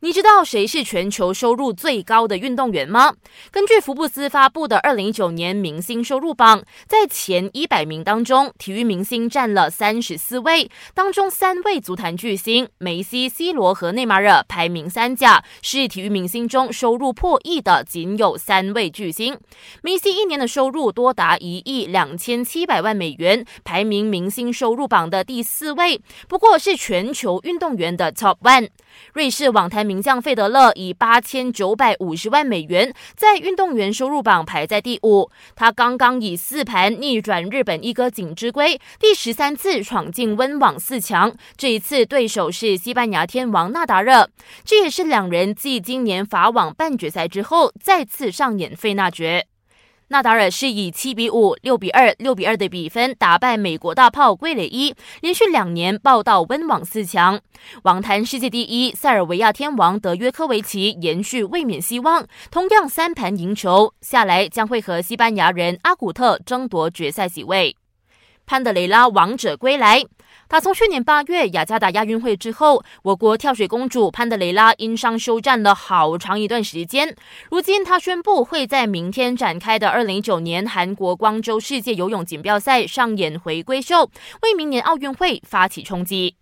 你知道谁是全球收入最高的运动员吗？根据福布斯发布的二零一九年明星收入榜，在前一百名当中，体育明星占了三十四位，当中三位足坛巨星梅西、C 罗和内马尔排名三甲，是体育明星中收入破亿的仅有三位巨星。梅西一年的收入多达一亿两千七百万美元，排名明星收入榜的第四位，不过是全球运动员的 Top One。瑞士网坛名将费德勒以八千九百五十万美元在运动员收入榜排在第五。他刚刚以四盘逆转日本一哥锦织圭，第十三次闯进温网四强。这一次对手是西班牙天王纳达尔，这也是两人继今年法网半决赛之后再次上演费纳决。纳达尔是以七比五、六比二、六比二的比分打败美国大炮圭雷伊，连续两年报到温网四强。网坛世界第一塞尔维亚天王德约科维奇延续卫冕希望，同样三盘赢球下来，将会和西班牙人阿古特争夺决赛席位。潘德雷拉王者归来。打从去年八月雅加达亚运会之后，我国跳水公主潘德雷拉因伤休战了好长一段时间。如今，她宣布会在明天展开的二零一九年韩国光州世界游泳锦标赛上演回归秀，为明年奥运会发起冲击。